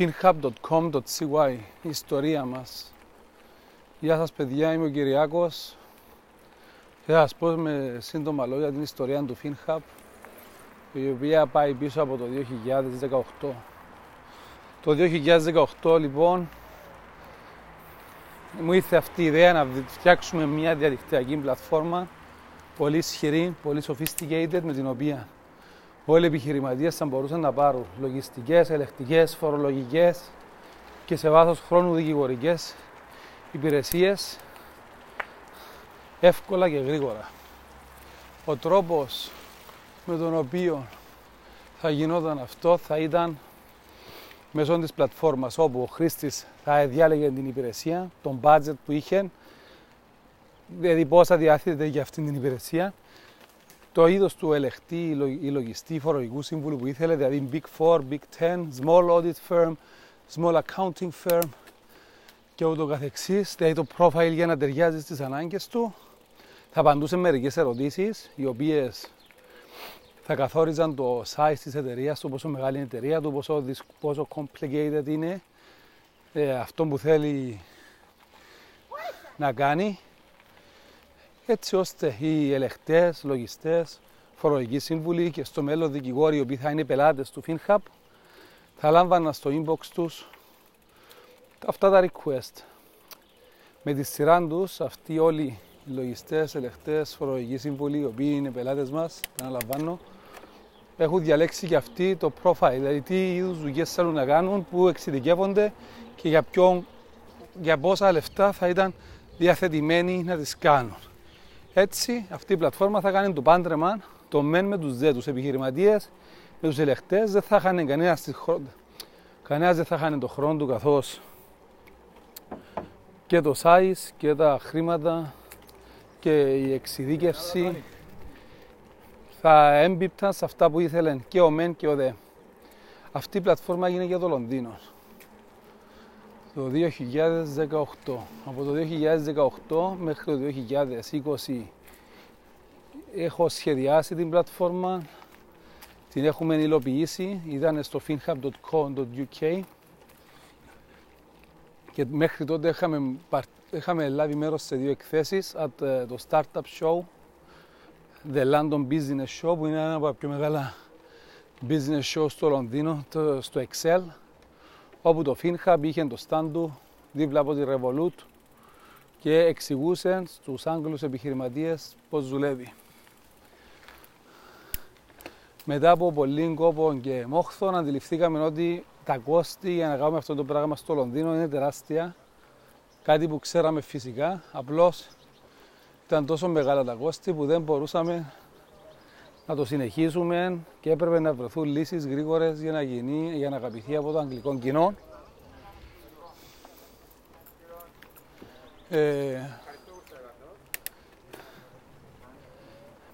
finhub.com.cy η ιστορία μας. Γεια σας παιδιά, είμαι ο Κυριάκος και θα σας πω με σύντομα λόγια την ιστορία του FinHub η οποία πάει πίσω από το 2018. Το 2018 λοιπόν μου ήρθε αυτή η ιδέα να φτιάξουμε μια διαδικτυακή πλατφόρμα πολύ ισχυρή, πολύ sophisticated με την οποία όλοι οι επιχειρηματίες θα μπορούσαν να πάρουν λογιστικές, ελεκτικές, φορολογικές και σε βάθος χρόνου δικηγορικές υπηρεσίες εύκολα και γρήγορα. Ο τρόπος με τον οποίο θα γινόταν αυτό θα ήταν μέσω της πλατφόρμας όπου ο χρήστης θα διάλεγε την υπηρεσία, τον budget που είχε, δηλαδή πόσα διάθεται για αυτή την υπηρεσία το είδος του ελεχτή ή λογιστή φορολογικού σύμβουλου που ήθελε, δηλαδή Big 4, Big 10, Small Audit Firm, Small Accounting Firm και ούτω καθεξής, δηλαδή το profile για να ταιριάζει στις ανάγκες του. Θα απαντούσε μερικές ερωτήσεις, οι οποίες θα καθόριζαν το size της εταιρείας του, πόσο μεγάλη είναι η εταιρεία του, πόσο, πόσο complicated είναι ε, αυτό που θέλει να κάνει έτσι ώστε οι ελεκτές, λογιστές, φορολογικοί σύμβουλοι και στο μέλλον δικηγόροι οι οποίοι θα είναι πελάτες του FinHub θα λάμβαναν στο inbox τους αυτά τα request. Με τη σειρά τους αυτοί όλοι οι λογιστές, ελεκτές, φορολογικοί σύμβουλοι οι οποίοι είναι πελάτες μας, αναλαμβάνω, έχουν διαλέξει και αυτοί το profile, δηλαδή τι είδους δουλειές θέλουν να κάνουν, που εξειδικεύονται και για, ποιον, για πόσα λεφτά θα ήταν διαθετημένοι να τις κάνουν. Έτσι, αυτή η πλατφόρμα θα κάνει το πάντρεμα, το μεν με τους δε, τους επιχειρηματίες, με τους ελεκτές, δεν θα χάνει κανένα κανένας δεν θα χάνει το χρόνο του καθώς και το size και τα χρήματα και η εξειδίκευση θα έμπιπταν σε αυτά που ήθελαν και ο μεν και ο δε. Αυτή η πλατφόρμα έγινε για το Λονδίνο το 2018. Από το 2018 μέχρι το 2020 έχω σχεδιάσει την πλατφόρμα, την έχουμε υλοποιήσει, ήταν στο finhub.co.uk και μέχρι τότε είχαμε, είχαμε λάβει μέρος σε δύο εκθέσεις at ε, το Startup Show, The London Business Show που είναι ένα από τα πιο μεγάλα business show στο Λονδίνο, στο Excel όπου το FinHub είχε το stand του δίπλα από τη Revolut και εξηγούσε στους Άγγλους επιχειρηματίες πώς δουλεύει. Μετά από πολύ κόπο και μόχθο αντιληφθήκαμε ότι τα κόστη για να κάνουμε αυτό το πράγμα στο Λονδίνο είναι τεράστια. Κάτι που ξέραμε φυσικά, απλώς ήταν τόσο μεγάλα τα κόστη που δεν μπορούσαμε να το συνεχίσουμε και έπρεπε να βρεθούν λύσεις γρήγορες για να γίνει, για να αγαπηθεί από το αγγλικό κοινό. Ε,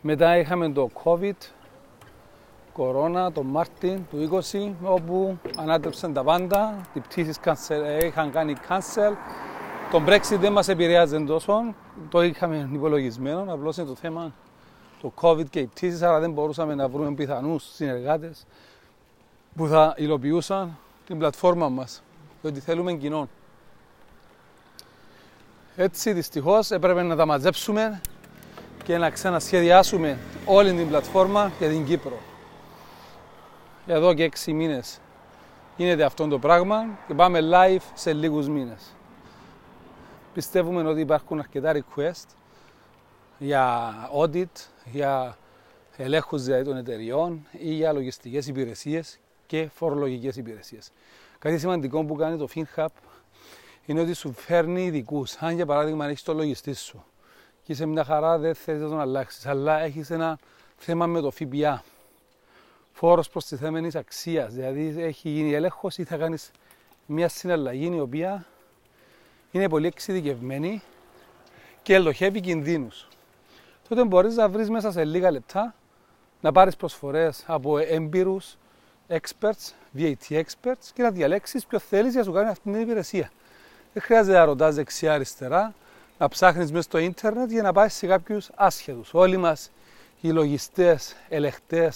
μετά είχαμε το COVID, κορώνα, το Μάρτιν του 20, όπου ανάτρεψαν τα πάντα, οι πτήσεις ε, είχαν κάνει cancel. Το Brexit δεν μας επηρεάζει τόσο, το είχαμε υπολογισμένο, απλώς είναι το θέμα το COVID και οι πτήσεις, άρα δεν μπορούσαμε να βρούμε πιθανούς συνεργάτες που θα υλοποιούσαν την πλατφόρμα μας, διότι θέλουμε κοινών. Έτσι δυστυχώς έπρεπε να τα μαζέψουμε και να ξανασχεδιάσουμε όλη την πλατφόρμα για την Κύπρο. Εδώ και έξι μήνες γίνεται αυτό το πράγμα και πάμε live σε λίγους μήνες. Πιστεύουμε ότι υπάρχουν αρκετά request για audit, για ελέγχους δηλαδή των εταιριών ή για λογιστικές υπηρεσίες και φορολογικές υπηρεσίες. Κάτι σημαντικό που κάνει το FinHub είναι ότι σου φέρνει ειδικούς. Αν για παράδειγμα έχεις το λογιστή σου και είσαι μια χαρά, δεν θέλεις να τον αλλάξεις, αλλά έχεις ένα θέμα με το ΦΠΑ. Φόρος προστιθέμενης αξίας. Δηλαδή έχει γίνει έλεγχος ή θα κάνεις μια συναλλαγή η οποία είναι πολύ εξειδικευμένη και ελοχεύει κινδύνους τότε μπορείς να βρεις μέσα σε λίγα λεπτά να πάρεις προσφορές από έμπειρου experts, VAT experts και να διαλέξεις ποιο θέλεις για να σου κάνει αυτή την υπηρεσία. Δεν χρειάζεται να ρωτάς δεξιά-αριστερά, να ψάχνεις μέσα στο ίντερνετ για να πάεις σε κάποιους άσχετους. Όλοι μας οι λογιστές, ελεχτέ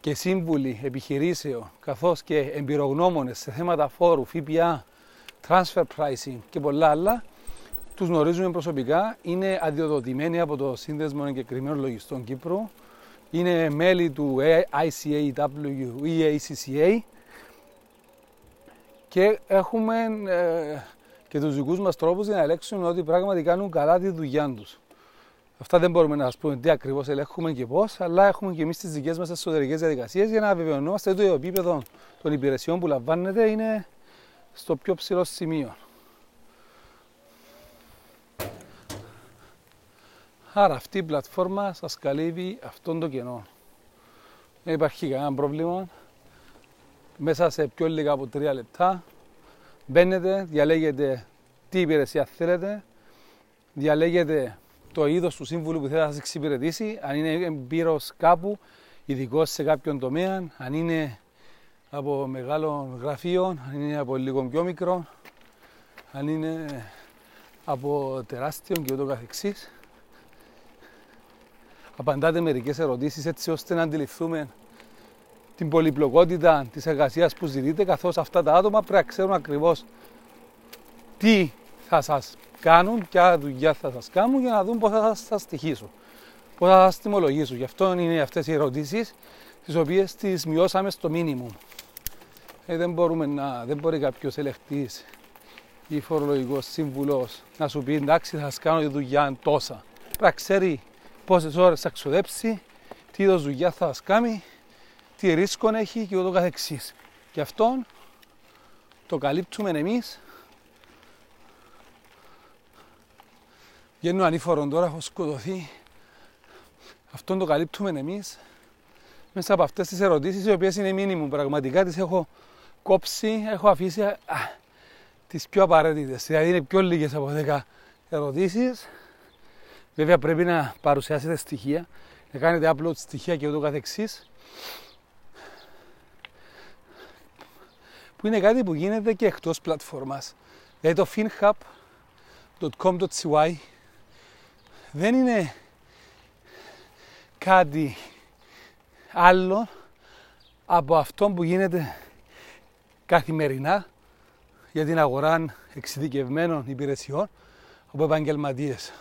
και σύμβουλοι επιχειρήσεων καθώς και εμπειρογνώμονες σε θέματα φόρου, ΦΠΑ, transfer pricing και πολλά άλλα τους γνωρίζουμε προσωπικά, είναι αδειοδοτημένοι από το Σύνδεσμο Εγκεκριμένων Λογιστών Κύπρου, είναι μέλη του ICAW ή ACCA και έχουμε ε, και τους δικούς μας τρόπους για να ελέγξουμε ότι πράγματι κάνουν καλά τη δουλειά τους. Αυτά δεν μπορούμε να σας πούμε τι ακριβώς ελέγχουμε και πώς, αλλά έχουμε και εμείς τις δικές μας εσωτερικές διαδικασίες για να βεβαιωνόμαστε ότι το επίπεδο των υπηρεσιών που λαμβάνετε είναι στο πιο ψηλό σημείο. Άρα αυτή η πλατφόρμα σας καλύβει αυτόν το κενό. Δεν υπάρχει κανένα πρόβλημα. Μέσα σε πιο λίγα από τρία λεπτά μπαίνετε, διαλέγετε τι υπηρεσία θέλετε, διαλέγετε το είδος του σύμβουλου που θέλει να σας εξυπηρετήσει, αν είναι εμπειρός κάπου, ειδικός σε κάποιον τομέα, αν είναι από μεγάλο γραφείο, αν είναι από λίγο πιο μικρό, αν είναι από τεράστιο και ούτω καθεξής. Απαντάτε μερικές ερωτήσεις έτσι ώστε να αντιληφθούμε την πολυπλοκότητα της εργασίας που ζητείτε καθώς αυτά τα άτομα πρέπει να ξέρουν ακριβώς τι θα σας κάνουν, ποια δουλειά θα σας κάνουν για να δουν πώς θα σας στοιχήσουν, πώς θα σας τιμολογήσουν. Γι' αυτό είναι αυτές οι ερωτήσεις τις οποίες τις μειώσαμε στο μήνυμο. Ε, δεν, μπορούμε να, δεν μπορεί κάποιος ελεκτή ή φορολογικός σύμβουλος να σου πει εντάξει θα σας κάνω τη δουλειά τόσα. Πρέπει να ξέρει πόσες ώρες θα ξοδέψει, τι είδος δουλειά θα σας κάνει, τι ρίσκο έχει και ούτω καθεξής. Και αυτόν το καλύπτουμε εμείς. Βγαίνω ανήφορον τώρα, έχω σκοτωθεί. Αυτόν το καλύπτουμε εμείς μέσα από αυτές τις ερωτήσεις, οι οποίες είναι μήνυμου. Πραγματικά τις έχω κόψει, έχω αφήσει α, τις πιο απαραίτητες. Δηλαδή είναι πιο λίγες από 10 ερωτήσεις. Βέβαια πρέπει να παρουσιάσετε στοιχεία, να κάνετε upload στοιχεία και ούτω καθεξής. Που είναι κάτι που γίνεται και εκτός πλατφόρμας. Δηλαδή το finhub.com.cy δεν είναι κάτι άλλο από αυτό που γίνεται καθημερινά για την αγορά εξειδικευμένων υπηρεσιών από επαγγελματίες.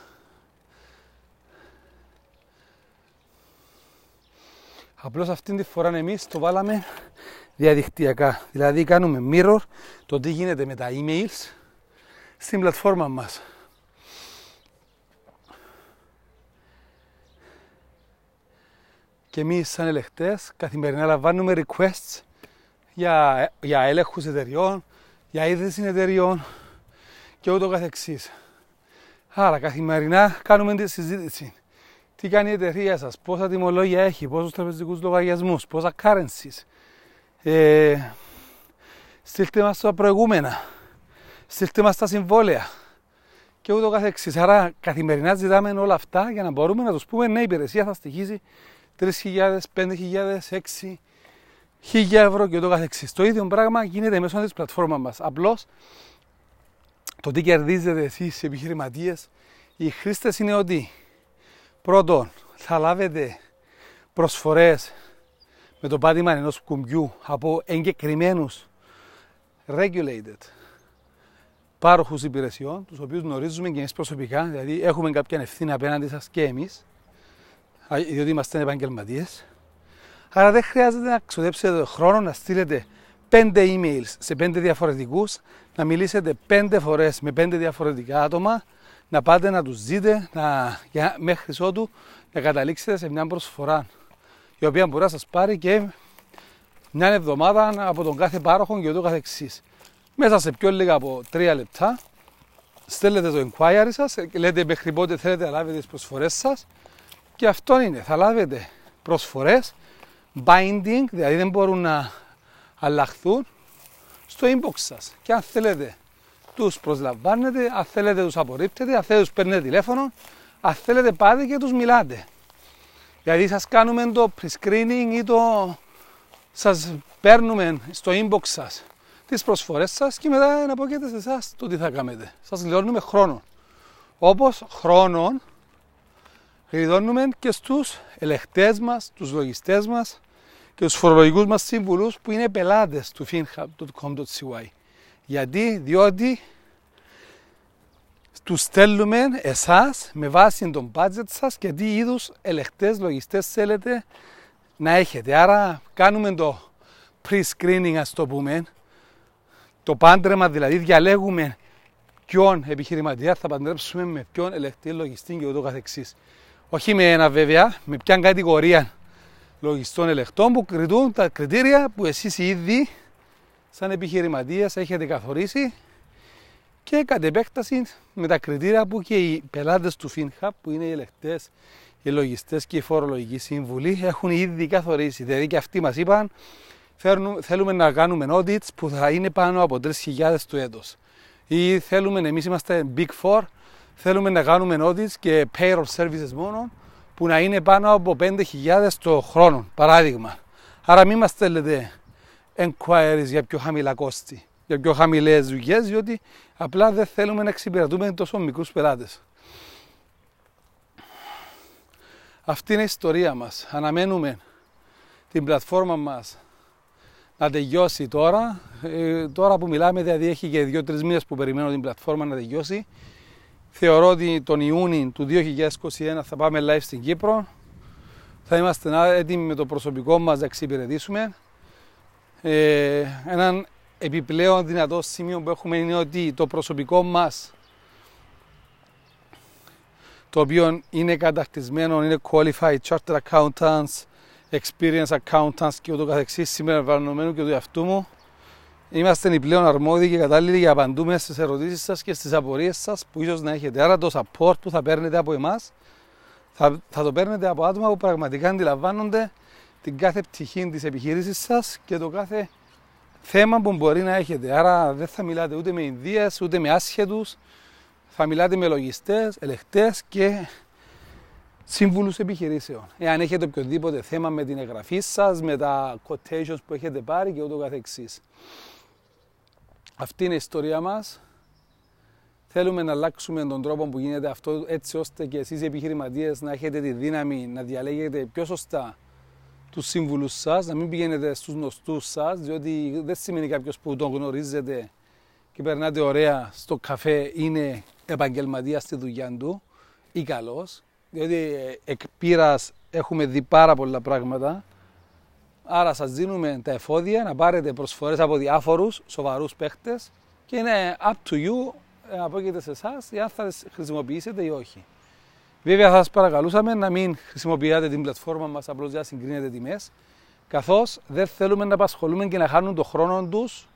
Απλώς αυτήν τη φορά εμείς το βάλαμε διαδικτυακά. Δηλαδή κάνουμε mirror το τι γίνεται με τα emails στην πλατφόρμα μας. Και εμείς σαν ελεκτές καθημερινά λαμβάνουμε requests για, για έλεγχους εταιριών, για ίδρυση εταιριών και ούτω καθεξής. Άρα καθημερινά κάνουμε τη συζήτηση. Τι κάνει η εταιρεία σας, πόσα τιμολόγια έχει, πόσους τραπεζικούς λογαριασμούς, πόσα currencies. Ε, στείλτε μας τα προηγούμενα, στείλτε μας τα συμβόλαια και ούτω καθεξής. Άρα καθημερινά ζητάμε όλα αυτά για να μπορούμε να τους πούμε ναι η υπηρεσία θα στοιχίζει 3.000, 5.000, 6.000 1000 ευρώ και ούτω καθεξής. Το ίδιο πράγμα γίνεται μέσω της πλατφόρμας μας. Απλώς το τι κερδίζετε εσείς οι επιχειρηματίες, οι χρήστες είναι ότι πρώτον θα λάβετε προσφορές με το πάτημα ενός κουμπιού από εγκεκριμένους regulated πάροχους υπηρεσιών, τους οποίους γνωρίζουμε και εμείς προσωπικά, δηλαδή έχουμε κάποια ευθύνη απέναντι σας και εμείς, διότι είμαστε επαγγελματίες. Άρα δεν χρειάζεται να ξοδέψετε χρόνο να στείλετε πέντε emails σε πέντε διαφορετικούς, να μιλήσετε πέντε φορές με πέντε διαφορετικά άτομα, να πάτε να τους δείτε να, για, μέχρι ότου να καταλήξετε σε μια προσφορά η οποία μπορεί να σας πάρει και μια εβδομάδα από τον κάθε πάροχο και ούτω καθεξής. Μέσα σε πιο λίγα από τρία λεπτά στέλνετε το inquiry σας, λέτε μέχρι πότε θέλετε να λάβετε τις προσφορές σας και αυτό είναι, θα λάβετε προσφορές binding, δηλαδή δεν μπορούν να αλλάχθουν στο inbox σας. Και αν θέλετε τους προσλαμβάνετε, αν θέλετε τους απορρίπτετε, αν θέλετε τους παίρνετε τηλέφωνο, αν θέλετε πάτε και τους μιλάτε. Δηλαδή σας κάνουμε το pre-screening ή το σας παίρνουμε στο inbox σας τις προσφορές σας και μετά να πω σε εσάς το τι θα κάνετε. Σας λιώνουμε χρόνο. Όπως χρόνο γλιτώνουμε και στους ελεκτές μας, τους λογιστές μας και τους φορολογικούς μας σύμβουλους που είναι πελάτες του finhub.com.cy. Γιατί, διότι τους στέλνουμε εσάς με βάση τον budget σας και τι είδους ελεκτές λογιστές θέλετε να έχετε. Άρα κάνουμε το pre-screening ας το πούμε, το πάντρεμα δηλαδή διαλέγουμε ποιον επιχειρηματία θα παντρέψουμε με ποιον ελεκτή λογιστή και ούτω καθεξής. Όχι με ένα βέβαια, με ποια κατηγορία λογιστών ελεκτών που κριτούν τα κριτήρια που εσείς ήδη σαν επιχειρηματίας έχετε καθορίσει και κατ' επέκταση με τα κριτήρια που και οι πελάτες του FinHub που είναι οι ελεκτές, οι λογιστές και οι φορολογικοί σύμβουλοι έχουν ήδη καθορίσει. Δηλαδή και αυτοί μας είπαν θέλουμε να κάνουμε audits που θα είναι πάνω από 3.000 του έτος. Ή θέλουμε, εμείς είμαστε Big Four, θέλουμε να κάνουμε audits και payroll services μόνο που να είναι πάνω από 5.000 το χρόνο, παράδειγμα. Άρα μην μας στέλνετε inquiries για πιο χαμηλά κόστη, για πιο χαμηλές δουλειές, διότι απλά δεν θέλουμε να εξυπηρετούμε τόσο μικρούς πελάτες. Αυτή είναι η ιστορία μας. Αναμένουμε την πλατφόρμα μας να τελειώσει τώρα. Ε, τώρα που μιλάμε, δηλαδή έχει και δύο-τρεις μήνες που περιμένω την πλατφόρμα να τελειώσει. Θεωρώ ότι τον Ιούνιο του 2021 θα πάμε live στην Κύπρο. Θα είμαστε έτοιμοι με το προσωπικό μας να εξυπηρετήσουμε. Ε, έναν επιπλέον δυνατό σημείο που έχουμε είναι ότι το προσωπικό μας το οποίο είναι κατακτισμένο, είναι qualified chartered accountants, experienced accountants και ούτω καθεξής σήμερα βαρνωμένου και του εαυτού μου. Είμαστε οι πλέον αρμόδιοι και κατάλληλοι για να απαντούμε στις ερωτήσεις σας και στις απορίες σας που ίσως να έχετε. Άρα το support που θα παίρνετε από εμάς θα, θα το παίρνετε από άτομα που πραγματικά αντιλαμβάνονται την κάθε πτυχή της επιχείρησης σας και το κάθε θέμα που μπορεί να έχετε. Άρα δεν θα μιλάτε ούτε με Ινδίες, ούτε με άσχετους, θα μιλάτε με λογιστές, ελεκτές και σύμβουλους επιχειρήσεων. Εάν έχετε οποιοδήποτε θέμα με την εγγραφή σας, με τα quotations που έχετε πάρει και ούτω καθεξής. Αυτή είναι η ιστορία μας. Θέλουμε να αλλάξουμε τον τρόπο που γίνεται αυτό έτσι ώστε και εσείς οι επιχειρηματίες να έχετε τη δύναμη να διαλέγετε πιο σωστά τους σύμβουλους σας, να μην πηγαίνετε στους γνωστούς σας, διότι δεν σημαίνει κάποιος που τον γνωρίζετε και περνάτε ωραία στο καφέ είναι επαγγελματία στη δουλειά του ή καλός, διότι ε, εκ πείρας έχουμε δει πάρα πολλά πράγματα Άρα σας δίνουμε τα εφόδια να πάρετε προσφορές από διάφορους σοβαρούς παίχτες και είναι up to you, ε, απόκειται σε εσάς, αν θα τις χρησιμοποιήσετε ή όχι. Βέβαια θα σας παρακαλούσαμε να μην χρησιμοποιάτε την πλατφόρμα μας απλώς για να συγκρίνετε τιμές, καθώς δεν θέλουμε να απασχολούμε και να χάνουν το χρόνο τους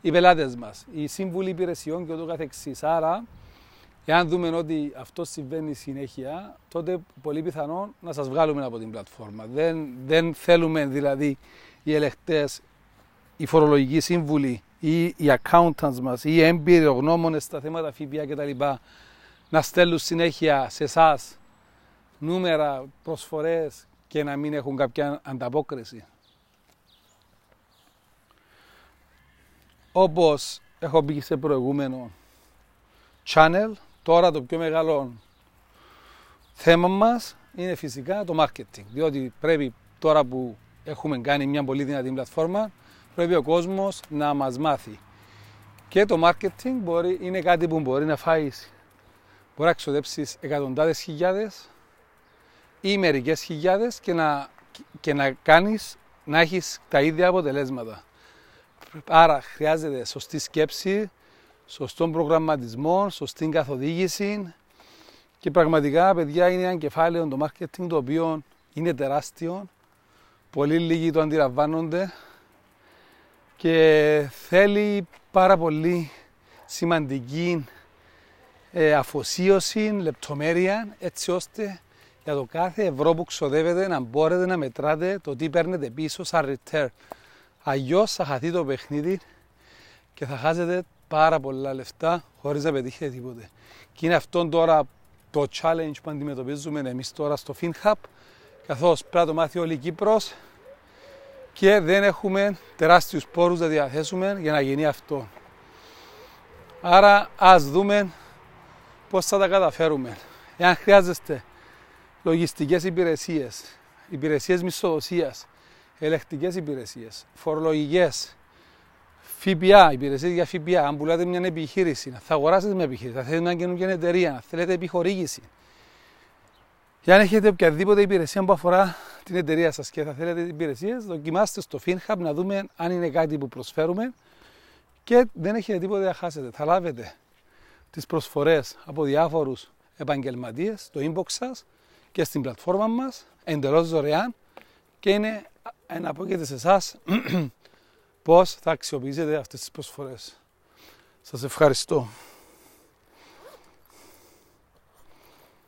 οι πελάτες μας, οι σύμβουλοι υπηρεσιών και ούτω καθεξής. Άρα Εάν δούμε ότι αυτό συμβαίνει συνέχεια, τότε πολύ πιθανό να σας βγάλουμε από την πλατφόρμα. Δεν, δεν θέλουμε δηλαδή οι ελεκτές, οι φορολογικοί σύμβουλοι ή οι accountants μας ή οι εμπειρογνώμονες στα θέματα ΦΠΑ κτλ. Να στέλνουν συνέχεια σε εσάς νούμερα, προσφορές και να μην έχουν κάποια ανταπόκριση. Όπως έχω πει σε προηγούμενο channel, Τώρα το πιο μεγάλο θέμα μας είναι φυσικά το marketing. Διότι πρέπει τώρα που έχουμε κάνει μια πολύ δυνατή πλατφόρμα, πρέπει ο κόσμος να μας μάθει. Και το marketing μπορεί, είναι κάτι που μπορεί να φάει, μπορεί να ξοδέψεις εκατοντάδες χιλιάδες ή μερικές χιλιάδες και να, και να κάνεις, να έχεις τα ίδια αποτελέσματα. Άρα χρειάζεται σωστή σκέψη, σωστόν προγραμματισμό, σωστή καθοδήγηση και πραγματικά παιδιά είναι ένα κεφάλαιο το marketing το οποίο είναι τεράστιο, πολύ λίγοι το αντιλαμβάνονται και θέλει πάρα πολύ σημαντική ε, αφοσίωση, λεπτομέρεια έτσι ώστε για το κάθε ευρώ που ξοδεύετε να μπορείτε να μετράτε το τι παίρνετε πίσω σαν return. Αλλιώς θα χαθεί το παιχνίδι και θα χάσετε πάρα πολλά λεφτά χωρίς να πετύχει τίποτε. Και είναι αυτό τώρα το challenge που αντιμετωπίζουμε εμείς τώρα στο FinHub, καθώς πρέπει να το μάθει όλη η Κύπρος και δεν έχουμε τεράστιους πόρους να διαθέσουμε για να γίνει αυτό. Άρα ας δούμε πώ θα τα καταφέρουμε. Εάν χρειάζεστε λογιστικές υπηρεσίες, υπηρεσίες μισθοδοσίας ελεκτικές υπηρεσίες, φορολογικές, ΦΠΑ, υπηρεσίες για ΦΠΑ. Αν πουλάτε μια επιχείρηση, θα αγοράσετε μια επιχείρηση, θα θέλετε μια καινούργια εταιρεία, θα θέλετε επιχορήγηση. Για αν έχετε οποιαδήποτε υπηρεσία που αφορά την εταιρεία σας και θα θέλετε υπηρεσίες, δοκιμάστε στο FinHub να δούμε αν είναι κάτι που προσφέρουμε και δεν έχετε τίποτα να χάσετε. Θα λάβετε τις προσφορές από διάφορους επαγγελματίες στο inbox σας και στην πλατφόρμα μας εντελώς δωρεάν και είναι εναπόκειται σε εσάς πώς θα αξιοποιήσετε αυτές τις προσφορές. Σας ευχαριστώ.